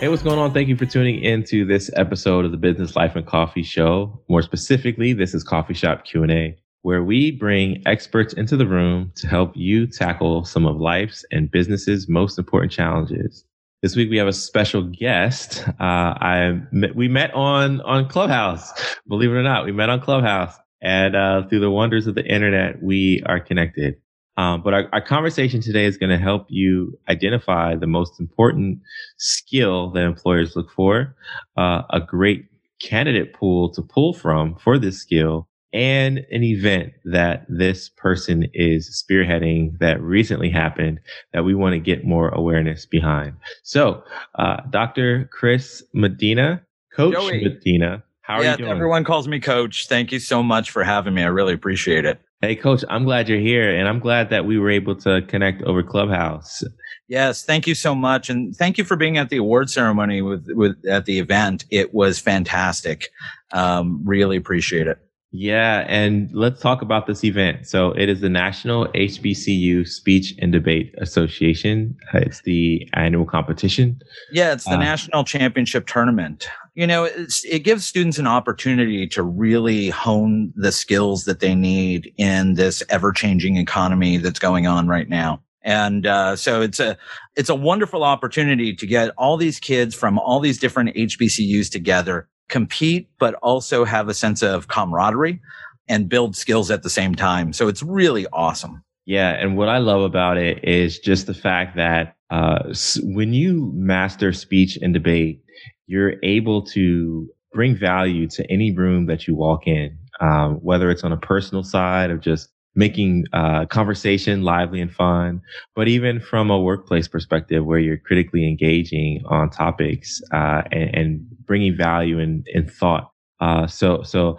Hey, what's going on? Thank you for tuning into this episode of the Business Life and Coffee Show. More specifically, this is Coffee Shop Q&A, where we bring experts into the room to help you tackle some of life's and business's most important challenges. This week we have a special guest. Uh, I we met on on Clubhouse. Believe it or not, we met on Clubhouse, and uh, through the wonders of the internet, we are connected. Um, but our, our, conversation today is going to help you identify the most important skill that employers look for, uh, a great candidate pool to pull from for this skill, and an event that this person is spearheading that recently happened that we want to get more awareness behind. So, uh, Dr. Chris Medina, Coach Joey. Medina, how are yeah, you doing? Everyone calls me Coach. Thank you so much for having me. I really appreciate it. Hey, coach, I'm glad you're here and I'm glad that we were able to connect over Clubhouse. Yes, thank you so much. And thank you for being at the award ceremony with, with at the event. It was fantastic. Um, really appreciate it. Yeah, and let's talk about this event. So it is the National HBCU Speech and Debate Association. It's the annual competition. Yeah, it's the uh, national championship tournament you know it gives students an opportunity to really hone the skills that they need in this ever-changing economy that's going on right now and uh, so it's a it's a wonderful opportunity to get all these kids from all these different hbcus together compete but also have a sense of camaraderie and build skills at the same time. So it's really awesome. Yeah and what i love about it is just the fact that uh, when you master speech and debate you're able to bring value to any room that you walk in, um, whether it's on a personal side of just making uh, conversation lively and fun, but even from a workplace perspective where you're critically engaging on topics uh, and, and, bringing value and, and thought. Uh, so, so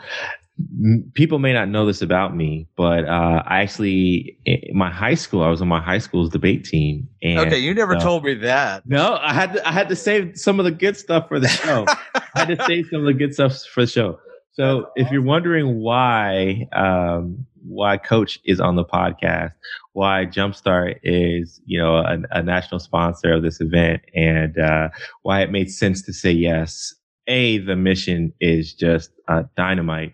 people may not know this about me, but uh, I actually, in my high school, I was on my high school's debate team. And, okay, you never uh, told me that. No, I had to, I had to save some of the good stuff for the show. I had to save some of the good stuff for the show. So, That's if awesome. you're wondering why um, why Coach is on the podcast, why Jumpstart is you know a, a national sponsor of this event, and uh, why it made sense to say yes a the mission is just uh, dynamite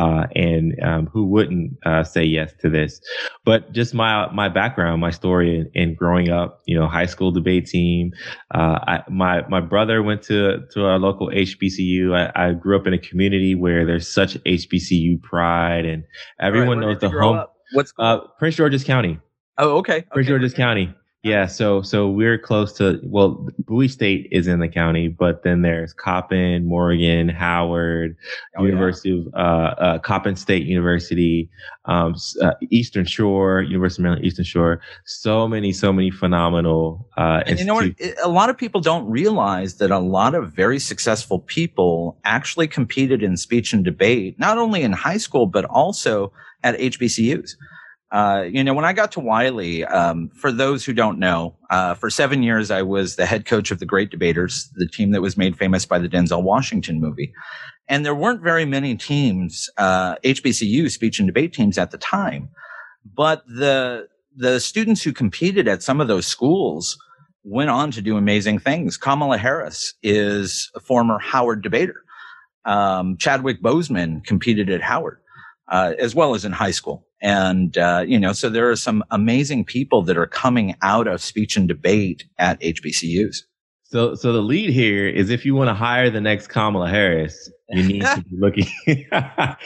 uh, and um, who wouldn't uh, say yes to this? But just my my background, my story in, in growing up, you know, high school debate team. Uh, I, my my brother went to to our local HBCU. I, I, grew up in a community where there's such HBCU pride, and everyone right, knows the home. Up? What's uh, Prince George's County? Oh, okay. Prince okay. George's County. Yeah, so so we're close to well, Bowie State is in the county, but then there's Coppin, Morgan, Howard, oh, University yeah. of uh, uh, Coppin State University, um, uh, Eastern Shore, University of Maryland, Eastern Shore. So many, so many phenomenal. Uh, and you know what? A lot of people don't realize that a lot of very successful people actually competed in speech and debate, not only in high school but also at HBCUs. Uh, you know, when I got to Wiley, um, for those who don't know, uh, for seven years I was the head coach of the Great Debaters, the team that was made famous by the Denzel Washington movie. And there weren't very many teams, uh, HBCU speech and debate teams at the time, but the the students who competed at some of those schools went on to do amazing things. Kamala Harris is a former Howard debater. Um, Chadwick Boseman competed at Howard, uh, as well as in high school. And, uh, you know, so there are some amazing people that are coming out of speech and debate at HBCUs. So, so the lead here is if you want to hire the next Kamala Harris, you need to be looking.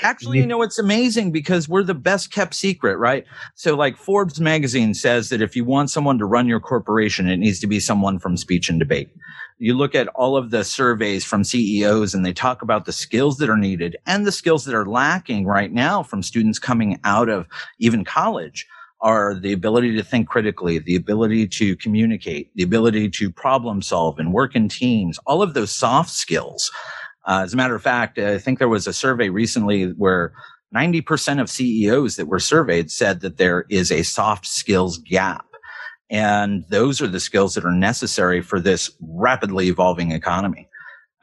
Actually, you know, it's amazing because we're the best kept secret, right? So, like Forbes magazine says that if you want someone to run your corporation, it needs to be someone from speech and debate. You look at all of the surveys from CEOs and they talk about the skills that are needed and the skills that are lacking right now from students coming out of even college are the ability to think critically, the ability to communicate, the ability to problem solve and work in teams, all of those soft skills. Uh, as a matter of fact, I think there was a survey recently where 90% of CEOs that were surveyed said that there is a soft skills gap. And those are the skills that are necessary for this rapidly evolving economy.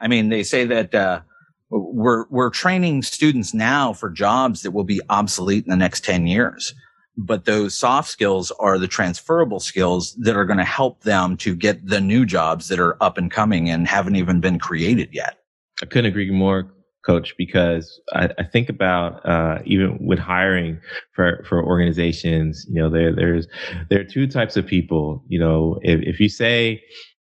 I mean, they say that, uh, we're, we're training students now for jobs that will be obsolete in the next 10 years. But those soft skills are the transferable skills that are going to help them to get the new jobs that are up and coming and haven't even been created yet. I couldn't agree more, Coach, because I, I think about uh, even with hiring for for organizations, you know, there there's there are two types of people. You know, if if you say,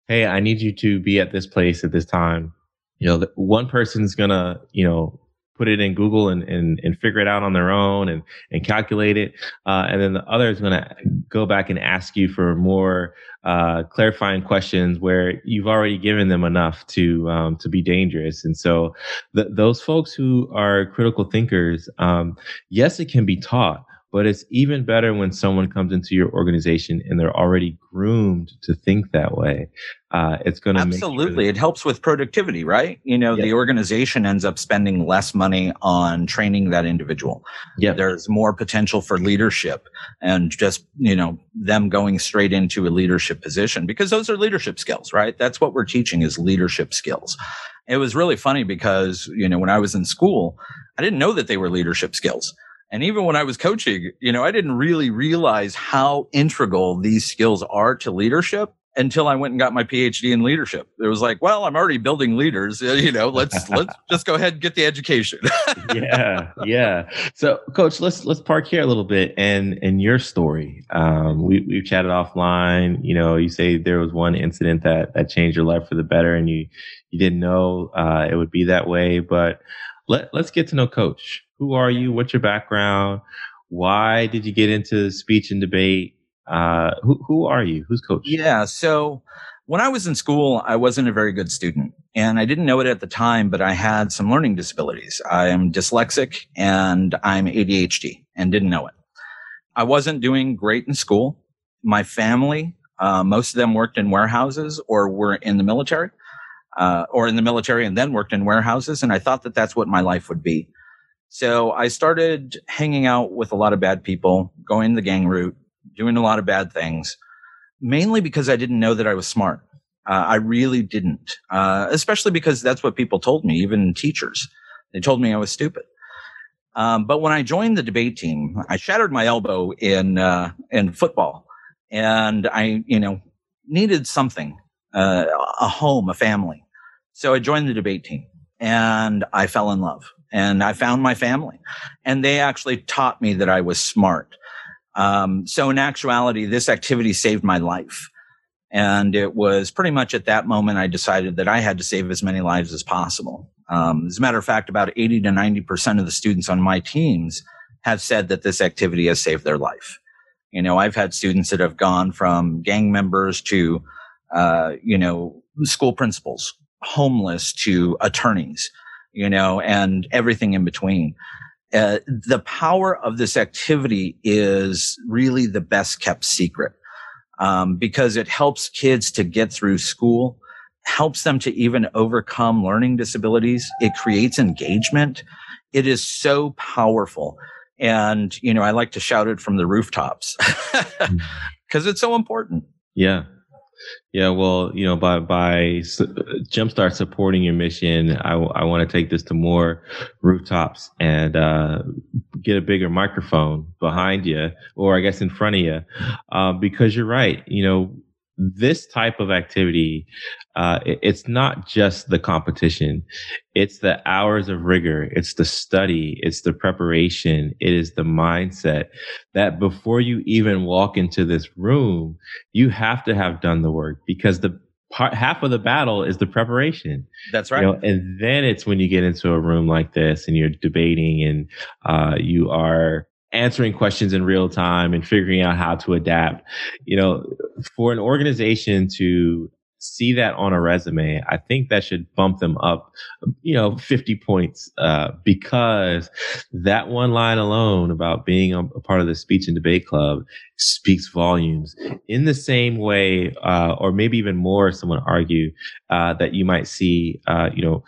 "Hey, I need you to be at this place at this time," you know, one person's gonna, you know, put it in Google and, and, and figure it out on their own and, and calculate it. Uh, and then the other is going to go back and ask you for more uh, clarifying questions where you've already given them enough to um, to be dangerous. And so the, those folks who are critical thinkers, um, yes, it can be taught, but it's even better when someone comes into your organization and they're already groomed to think that way. Uh, it's going to absolutely. Sure it helps with productivity, right? You know, the organization ends up spending less money on training that individual. Yeah, there's more potential for leadership and just you know them going straight into a leadership position because those are leadership skills, right? That's what we're teaching is leadership skills. It was really funny because you know when I was in school, I didn't know that they were leadership skills. And even when I was coaching, you know, I didn't really realize how integral these skills are to leadership until I went and got my PhD in leadership. It was like, well, I'm already building leaders. You know, let's let's just go ahead and get the education. yeah, yeah. So, Coach, let's let's park here a little bit and and your story. Um, we we've chatted offline. You know, you say there was one incident that that changed your life for the better, and you you didn't know uh, it would be that way. But let let's get to know Coach. Who are you? What's your background? Why did you get into speech and debate? Uh, who, who are you? Who's coach? Yeah. So when I was in school, I wasn't a very good student and I didn't know it at the time, but I had some learning disabilities. I am dyslexic and I'm ADHD and didn't know it. I wasn't doing great in school. My family, uh, most of them worked in warehouses or were in the military, uh, or in the military and then worked in warehouses. And I thought that that's what my life would be. So I started hanging out with a lot of bad people, going the gang route, doing a lot of bad things, mainly because I didn't know that I was smart. Uh, I really didn't, uh, especially because that's what people told me, even teachers. They told me I was stupid. Um, but when I joined the debate team, I shattered my elbow in uh, in football, and I, you know, needed something, uh, a home, a family. So I joined the debate team, and I fell in love and I found my family. And they actually taught me that I was smart. Um, so in actuality, this activity saved my life. And it was pretty much at that moment I decided that I had to save as many lives as possible. Um, as a matter of fact, about 80 to 90% of the students on my teams have said that this activity has saved their life. You know, I've had students that have gone from gang members to, uh, you know, school principals, homeless to attorneys you know, and everything in between. Uh, the power of this activity is really the best kept secret um, because it helps kids to get through school, helps them to even overcome learning disabilities. It creates engagement. It is so powerful. And, you know, I like to shout it from the rooftops because it's so important. Yeah. Yeah, well, you know, by by jumpstart supporting your mission, I, I want to take this to more rooftops and uh, get a bigger microphone behind you, or I guess in front of you, uh, because you're right. You know, this type of activity, uh, it, it's not just the competition. It's the hours of rigor. It's the study. It's the preparation. It is the mindset that before you even walk into this room, you have to have done the work because the part, half of the battle is the preparation. That's right. You know, and then it's when you get into a room like this and you're debating and uh, you are answering questions in real time and figuring out how to adapt. You know, for an organization to see that on a resume, I think that should bump them up, you know, 50 points, uh, because that one line alone about being a, a, part of the speech and debate club speaks volumes in the same way, uh, or maybe even more, someone argue, uh, that you might see, uh, you know,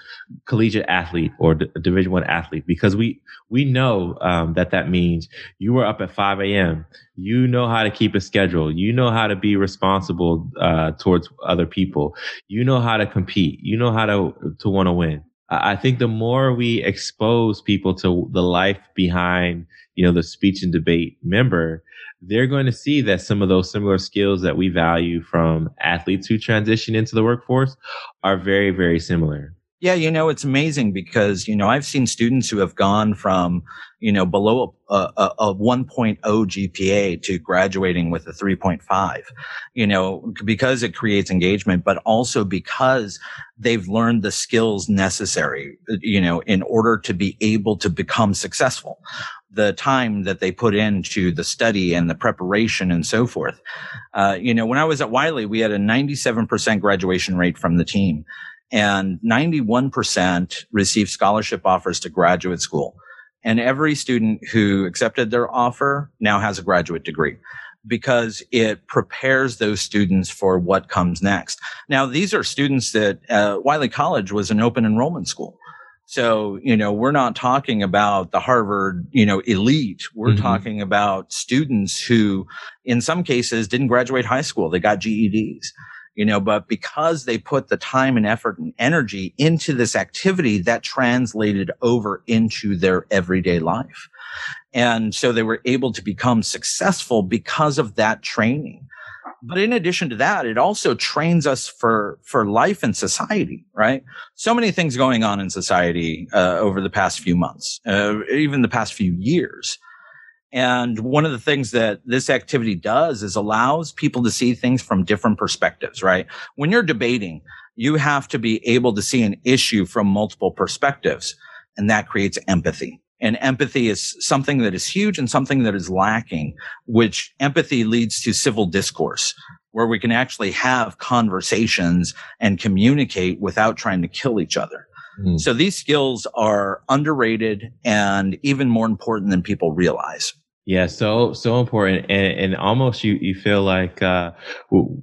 collegiate athlete or D- division one athlete, because we, we know, um, that that means you were up at 5 a.m. You know how to keep a schedule. You know how to be responsible, uh, towards other people. You know how to compete. You know how to, to want to win. I think the more we expose people to the life behind, you know, the speech and debate member, they're going to see that some of those similar skills that we value from athletes who transition into the workforce are very, very similar. Yeah, you know, it's amazing because, you know, I've seen students who have gone from, you know, below a, a, a 1.0 GPA to graduating with a 3.5, you know, because it creates engagement, but also because they've learned the skills necessary, you know, in order to be able to become successful. The time that they put into the study and the preparation and so forth. Uh, you know, when I was at Wiley, we had a 97% graduation rate from the team and 91% received scholarship offers to graduate school. And every student who accepted their offer now has a graduate degree because it prepares those students for what comes next. Now, these are students that uh, Wiley College was an open enrollment school. So, you know, we're not talking about the Harvard, you know, elite. We're mm-hmm. talking about students who, in some cases, didn't graduate high school. They got GEDs you know, but because they put the time and effort and energy into this activity that translated over into their everyday life. And so they were able to become successful because of that training. But in addition to that, it also trains us for, for life in society, right? So many things going on in society uh, over the past few months, uh, even the past few years. And one of the things that this activity does is allows people to see things from different perspectives, right? When you're debating, you have to be able to see an issue from multiple perspectives and that creates empathy. And empathy is something that is huge and something that is lacking, which empathy leads to civil discourse where we can actually have conversations and communicate without trying to kill each other. Mm. So these skills are underrated and even more important than people realize. Yeah, so so important, and, and almost you you feel like uh,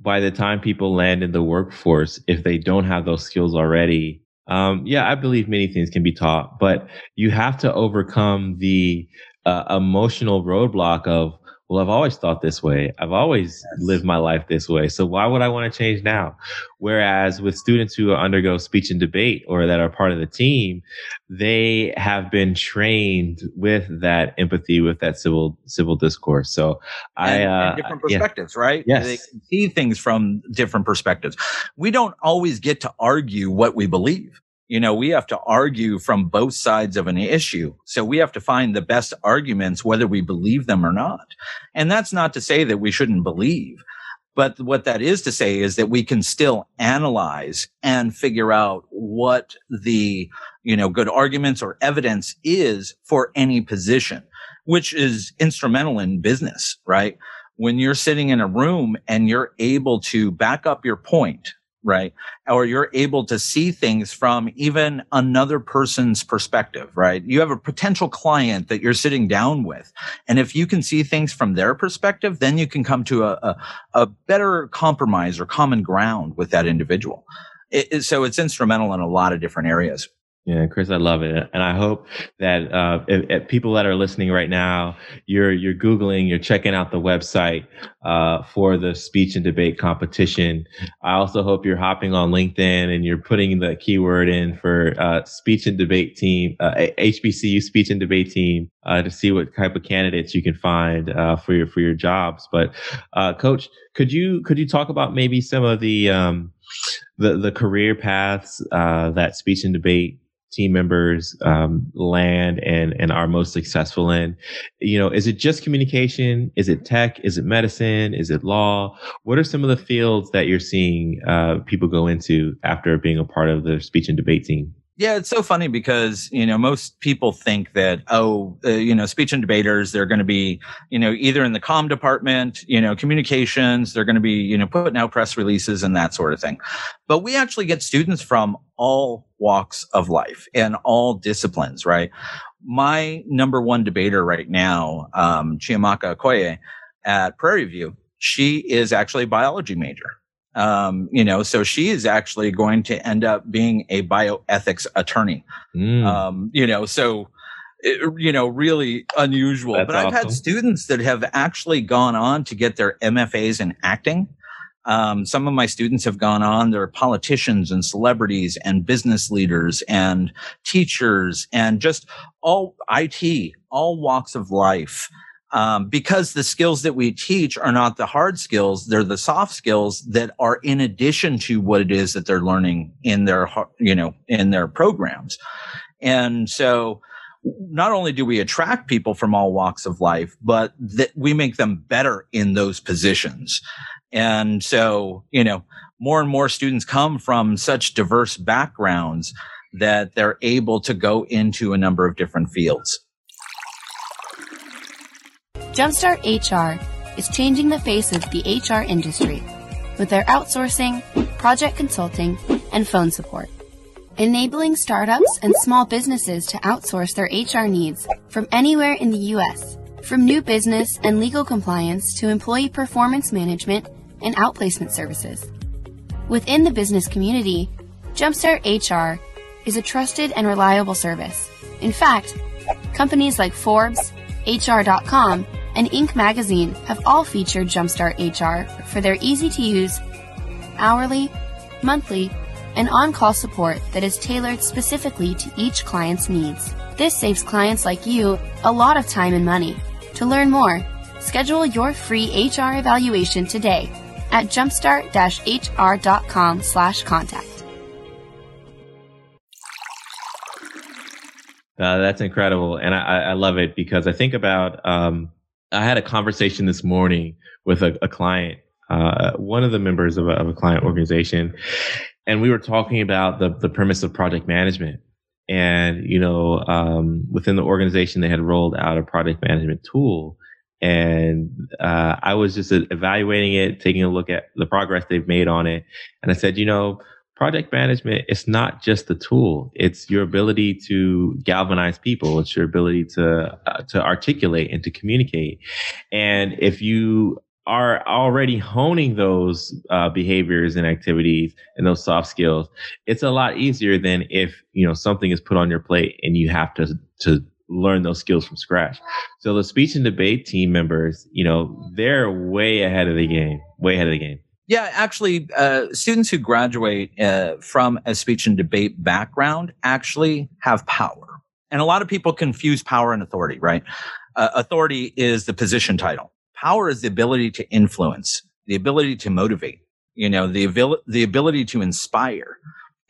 by the time people land in the workforce, if they don't have those skills already, um, yeah, I believe many things can be taught, but you have to overcome the uh, emotional roadblock of well, I've always thought this way. I've always yes. lived my life this way. So why would I want to change now? Whereas with students who undergo speech and debate or that are part of the team, they have been trained with that empathy, with that civil civil discourse. So and, I uh, different perspectives, yeah. right? Yes. They can see things from different perspectives. We don't always get to argue what we believe you know, we have to argue from both sides of an issue. So we have to find the best arguments, whether we believe them or not. And that's not to say that we shouldn't believe. But what that is to say is that we can still analyze and figure out what the, you know, good arguments or evidence is for any position, which is instrumental in business, right? When you're sitting in a room and you're able to back up your point right? Or you're able to see things from even another person's perspective, right? You have a potential client that you're sitting down with. And if you can see things from their perspective, then you can come to a, a, a better compromise or common ground with that individual. It, it, so it's instrumental in a lot of different areas. Yeah, Chris, I love it, and I hope that uh, if, if people that are listening right now, you're you're googling, you're checking out the website uh, for the speech and debate competition. I also hope you're hopping on LinkedIn and you're putting the keyword in for uh, speech and debate team, HBCU uh, speech and debate team, uh, to see what type of candidates you can find uh, for your for your jobs. But, Coach, could you could you talk about maybe some of the um, the the career paths that speech and debate team members um, land and and are most successful in. You know is it just communication? Is it tech? Is it medicine? Is it law? What are some of the fields that you're seeing uh, people go into after being a part of the speech and debate team yeah, it's so funny because, you know, most people think that, oh, uh, you know, speech and debaters, they're going to be, you know, either in the com department, you know, communications, they're going to be, you know, putting out press releases and that sort of thing. But we actually get students from all walks of life and all disciplines, right? My number one debater right now, um, Chiamaka Okoye at Prairie View, she is actually a biology major. Um, you know, so she is actually going to end up being a bioethics attorney. Mm. Um, you know, so it, you know, really unusual. That's but I've awesome. had students that have actually gone on to get their MFAs in acting. Um, some of my students have gone on. They're politicians and celebrities and business leaders and teachers and just all IT, all walks of life. Um, because the skills that we teach are not the hard skills, they're the soft skills that are in addition to what it is that they're learning in their, you know, in their programs. And so, not only do we attract people from all walks of life, but that we make them better in those positions. And so, you know, more and more students come from such diverse backgrounds that they're able to go into a number of different fields. Jumpstart HR is changing the face of the HR industry with their outsourcing, project consulting, and phone support enabling startups and small businesses to outsource their HR needs from anywhere in the U.S., from new business and legal compliance to employee performance management and outplacement services. Within the business community, Jumpstart HR is a trusted and reliable service. In fact, companies like Forbes, HR.com, and Inc. magazine have all featured Jumpstart HR for their easy to use, hourly, monthly, and on-call support that is tailored specifically to each client's needs. This saves clients like you a lot of time and money. To learn more, schedule your free HR evaluation today at jumpstart-hr.com slash contact. Uh, that's incredible. And I, I, love it because I think about, um, I had a conversation this morning with a, a client, uh, one of the members of a, of a client organization and we were talking about the the premise of project management. And you know um, within the organization they had rolled out a project management tool and uh, i was just evaluating it taking a look at the progress they've made on it. And i said you know project management it's not just the tool it's your ability to galvanize people it's your ability to uh, to articulate and to communicate and if you are already honing those uh, behaviors and activities and those soft skills, it's a lot easier than if you know something is put on your plate and you have to to learn those skills from scratch. So the speech and debate team members, you know, they're way ahead of the game, way ahead of the game. Yeah, actually, uh, students who graduate uh, from a speech and debate background actually have power. And a lot of people confuse power and authority, right? Uh, authority is the position title power is the ability to influence, the ability to motivate, you know, the, abil- the ability to inspire.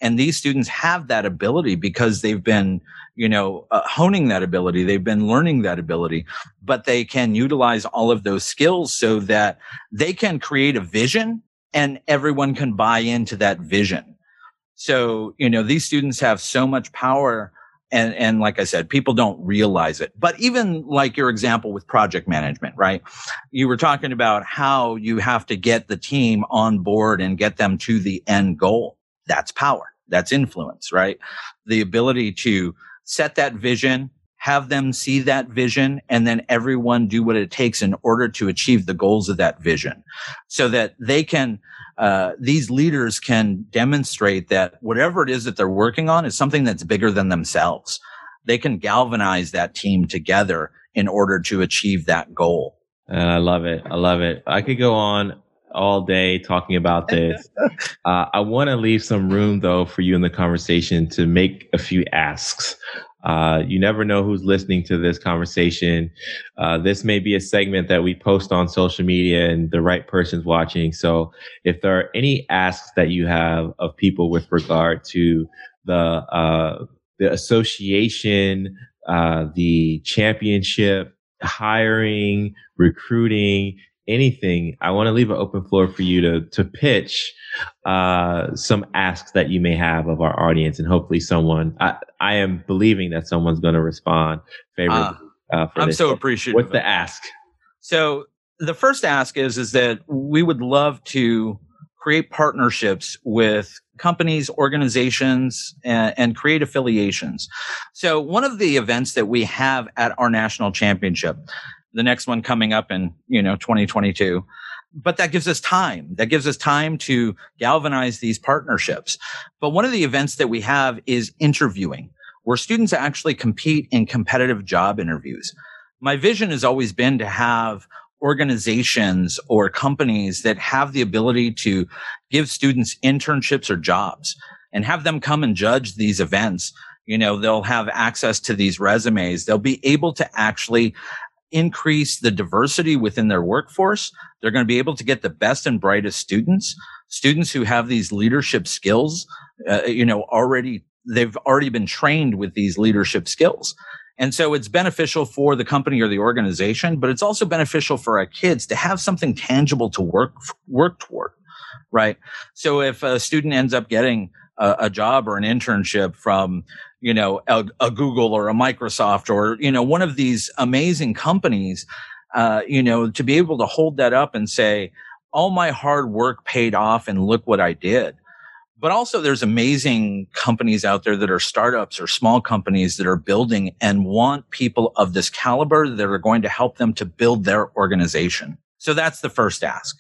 And these students have that ability because they've been, you know, uh, honing that ability. They've been learning that ability, but they can utilize all of those skills so that they can create a vision and everyone can buy into that vision. So, you know, these students have so much power and and like i said people don't realize it. But even like your example with project management right? You were talking about how you have to get the team on board and get them to the end goal. That's power. That's influence right? The ability to set that vision have them see that vision and then everyone do what it takes in order to achieve the goals of that vision so that they can uh, these leaders can demonstrate that whatever it is that they're working on is something that's bigger than themselves. They can galvanize that team together in order to achieve that goal. Uh, I love it. I love it. I could go on all day talking about this. uh, I want to leave some room, though, for you in the conversation to make a few asks. Uh, you never know who's listening to this conversation. Uh, this may be a segment that we post on social media and the right person's watching. So if there are any asks that you have of people with regard to the, uh, the association, uh, the championship, hiring, recruiting, anything, I want to leave an open floor for you to to pitch uh, some asks that you may have of our audience, and hopefully, someone. I, I am believing that someone's going to respond favorably. Uh, uh, I'm this. so appreciative. What's the ask? So the first ask is is that we would love to create partnerships with companies, organizations, and, and, create affiliations. So one of the events that we have at our national championship the next one coming up in, you know, 2022. But that gives us time. That gives us time to galvanize these partnerships. But one of the events that we have is interviewing, where students actually compete in competitive job interviews. My vision has always been to have organizations or companies that have the ability to give students internships or jobs and have them come and judge these events. You know, they'll have access to these resumes. They'll be able to actually increase the diversity within their workforce. They're going to be able to get the best and brightest students, students who have these leadership skills, uh, you know, already, they've already been trained with these leadership skills. And so it's beneficial for the company or the organization, but it's also beneficial for our kids to have something tangible to work, work toward. Right. So if a student ends up getting a, a job or an internship from, you know, a, a, Google or a Microsoft or, you know, one of these amazing companies, uh, you know, to be able to hold that up and say, all my hard work paid off and look what I did. But also there's amazing companies out there that are startups or small companies that are building and want people of this caliber that are going to help them to build their organization. So that's the first ask.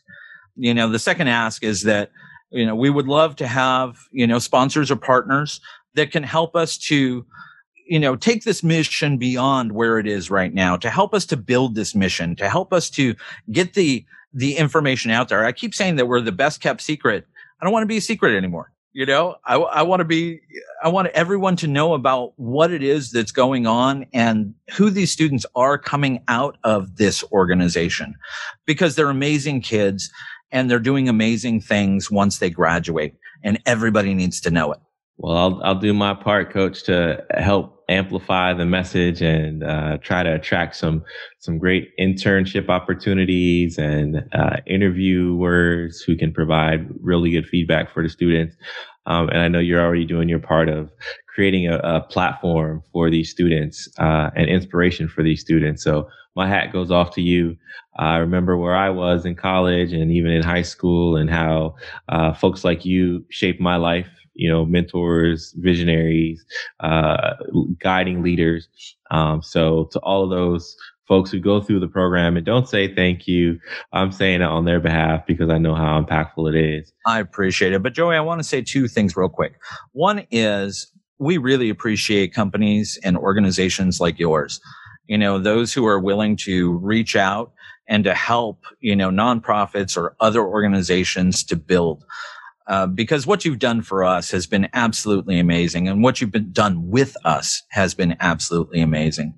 You know, the second ask is that you know we would love to have you know sponsors or partners that can help us to you know take this mission beyond where it is right now to help us to build this mission to help us to get the the information out there. I keep saying that we're the best kept secret. I don't want to be a secret anymore you know? I, I want to be i want everyone to know about what it is that's going on and who these students are coming out of this organization because they're amazing kids and they're doing amazing things once they graduate and everybody needs to know it. Well, I'll, I'll do my part, coach, to help amplify the message and uh, try to attract some some great internship opportunities and uh, interviewers who can provide really good feedback for the students. Um, and I know you're already doing your part of creating a, a platform for these students uh, and inspiration for these students. So my hat goes off to you. I remember where I was in college and even in high school and how uh, folks like you shaped my life. You know, mentors, visionaries, uh, guiding leaders. Um, so to all of those folks who go through the program and don't say thank you. I'm saying it on their behalf because I know how impactful it is. I appreciate it. But Joey, I want to say two things real quick. One is we really appreciate companies and organizations like yours you know, those who are willing to reach out and to help, you know, nonprofits or other organizations to build. Uh, because what you've done for us has been absolutely amazing, and what you've been done with us has been absolutely amazing.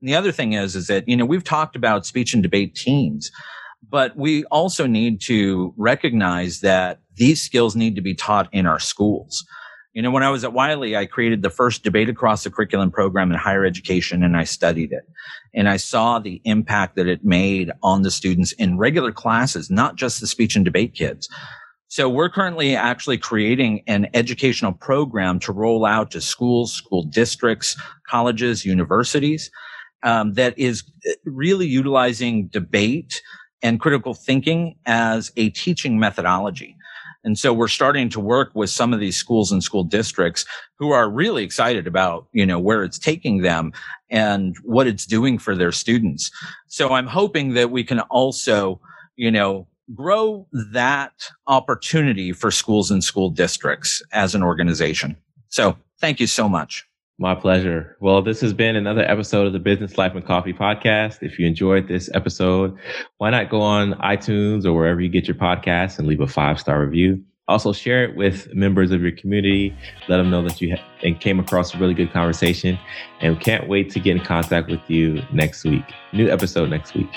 And the other thing is, is that you know we've talked about speech and debate teams, but we also need to recognize that these skills need to be taught in our schools. You know, when I was at Wiley, I created the first debate across the curriculum program in higher education and I studied it. And I saw the impact that it made on the students in regular classes, not just the speech and debate kids. So we're currently actually creating an educational program to roll out to schools, school districts, colleges, universities, um, that is really utilizing debate and critical thinking as a teaching methodology. And so we're starting to work with some of these schools and school districts who are really excited about, you know, where it's taking them and what it's doing for their students. So I'm hoping that we can also, you know, grow that opportunity for schools and school districts as an organization. So thank you so much. My pleasure. Well, this has been another episode of the Business Life and Coffee podcast. If you enjoyed this episode, why not go on iTunes or wherever you get your podcasts and leave a five star review? Also, share it with members of your community. Let them know that you ha- and came across a really good conversation. And can't wait to get in contact with you next week. New episode next week.